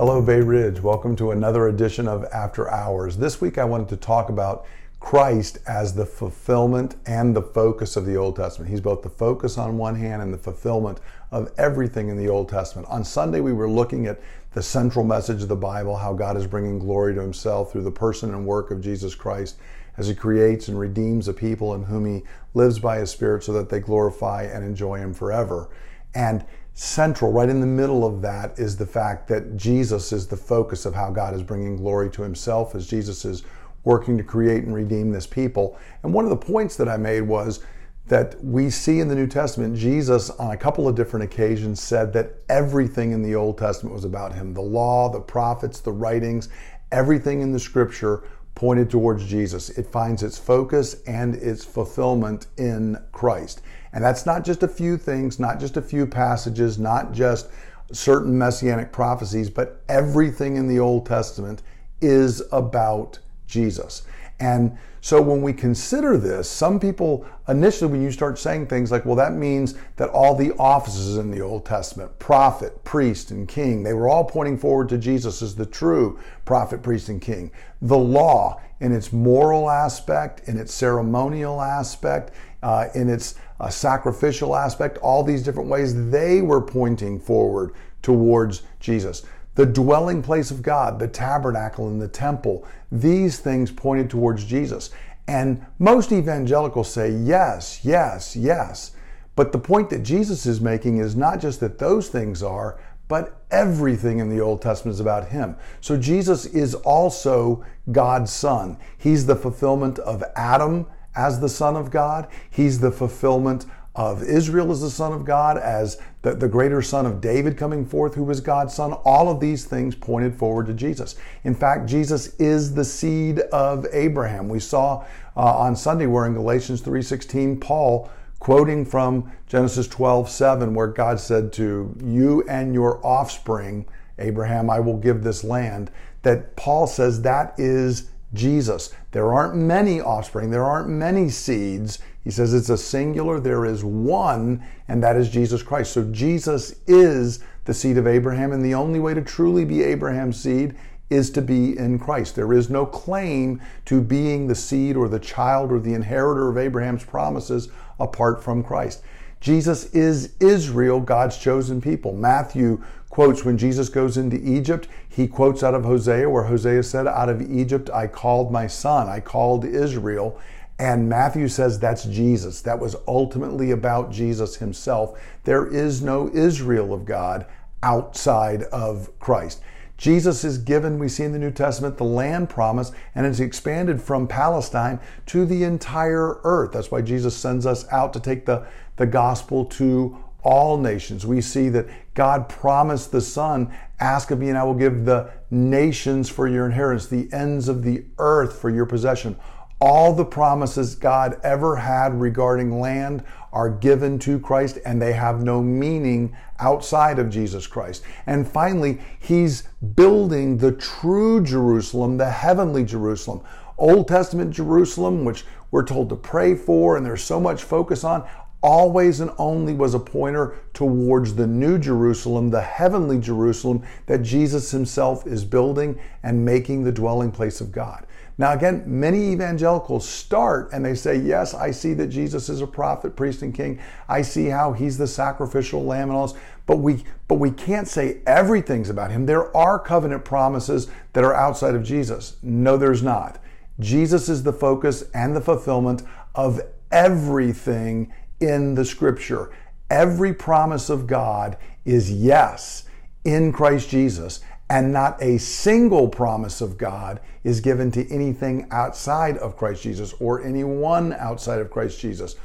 Hello, Bay Ridge. Welcome to another edition of After Hours. This week I wanted to talk about Christ as the fulfillment and the focus of the Old Testament. He's both the focus on one hand and the fulfillment of everything in the Old Testament. On Sunday, we were looking at the central message of the Bible, how God is bringing glory to himself through the person and work of Jesus Christ as he creates and redeems a people in whom he lives by his Spirit so that they glorify and enjoy him forever. And central, right in the middle of that, is the fact that Jesus is the focus of how God is bringing glory to himself as Jesus is working to create and redeem this people. And one of the points that I made was that we see in the New Testament, Jesus on a couple of different occasions said that everything in the Old Testament was about him. The law, the prophets, the writings, everything in the scripture pointed towards Jesus. It finds its focus and its fulfillment in Christ. And that's not just a few things, not just a few passages, not just certain messianic prophecies, but everything in the Old Testament is about Jesus. And so when we consider this, some people initially, when you start saying things like, well, that means that all the offices in the Old Testament, prophet, priest, and king, they were all pointing forward to Jesus as the true prophet, priest, and king. The law, in its moral aspect, in its ceremonial aspect, uh, in its uh, sacrificial aspect, all these different ways, they were pointing forward towards Jesus the dwelling place of God, the tabernacle and the temple, these things pointed towards Jesus. And most evangelicals say, yes, yes, yes. But the point that Jesus is making is not just that those things are, but everything in the Old Testament is about Him. So Jesus is also God's Son. He's the fulfillment of Adam as the Son of God, He's the fulfillment of Israel as the Son of God, as the, the greater Son of David coming forth, who was God's Son. All of these things pointed forward to Jesus. In fact, Jesus is the seed of Abraham. We saw uh, on Sunday where in Galatians 3.16, Paul quoting from Genesis 12:7, where God said to you and your offspring, Abraham, I will give this land, that Paul says that is Jesus. There aren't many offspring, there aren't many seeds. He says it's a singular, there is one, and that is Jesus Christ. So Jesus is the seed of Abraham, and the only way to truly be Abraham's seed is to be in Christ. There is no claim to being the seed or the child or the inheritor of Abraham's promises apart from Christ. Jesus is Israel, God's chosen people. Matthew quotes when Jesus goes into Egypt, he quotes out of Hosea, where Hosea said, Out of Egypt I called my son, I called Israel. And Matthew says that's Jesus. That was ultimately about Jesus himself. There is no Israel of God outside of Christ. Jesus is given, we see in the New Testament, the land promise, and it's expanded from Palestine to the entire earth. That's why Jesus sends us out to take the, the gospel to all nations. We see that God promised the Son, Ask of me, and I will give the nations for your inheritance, the ends of the earth for your possession. All the promises God ever had regarding land are given to Christ and they have no meaning outside of Jesus Christ. And finally, He's building the true Jerusalem, the heavenly Jerusalem. Old Testament Jerusalem, which we're told to pray for and there's so much focus on, always and only was a pointer towards the new Jerusalem, the heavenly Jerusalem that Jesus himself is building and making the dwelling place of God. Now, again, many evangelicals start and they say, Yes, I see that Jesus is a prophet, priest, and king. I see how he's the sacrificial lamb and all this. But we, but we can't say everything's about him. There are covenant promises that are outside of Jesus. No, there's not. Jesus is the focus and the fulfillment of everything in the scripture. Every promise of God is yes in Christ Jesus, and not a single promise of God is given to anything outside of Christ Jesus or anyone outside of Christ Jesus.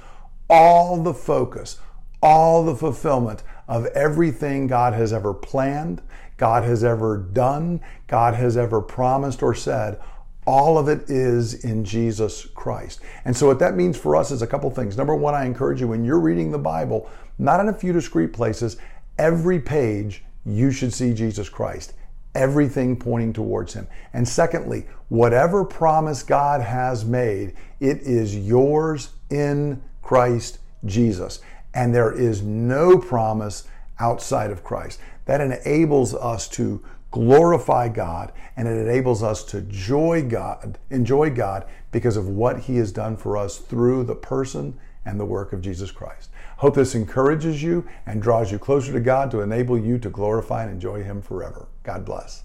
All the focus, all the fulfillment of everything God has ever planned, God has ever done, God has ever promised or said, all of it is in Jesus Christ. And so, what that means for us is a couple things. Number one, I encourage you when you're reading the Bible, not in a few discrete places, every page you should see Jesus Christ. Everything pointing towards Him. And secondly, whatever promise God has made, it is yours in Christ Jesus. And there is no promise outside of Christ. That enables us to glorify God, and it enables us to joy God, enjoy God because of what He has done for us through the person and the work of Jesus Christ. Hope this encourages you and draws you closer to God to enable you to glorify and enjoy Him forever. God bless.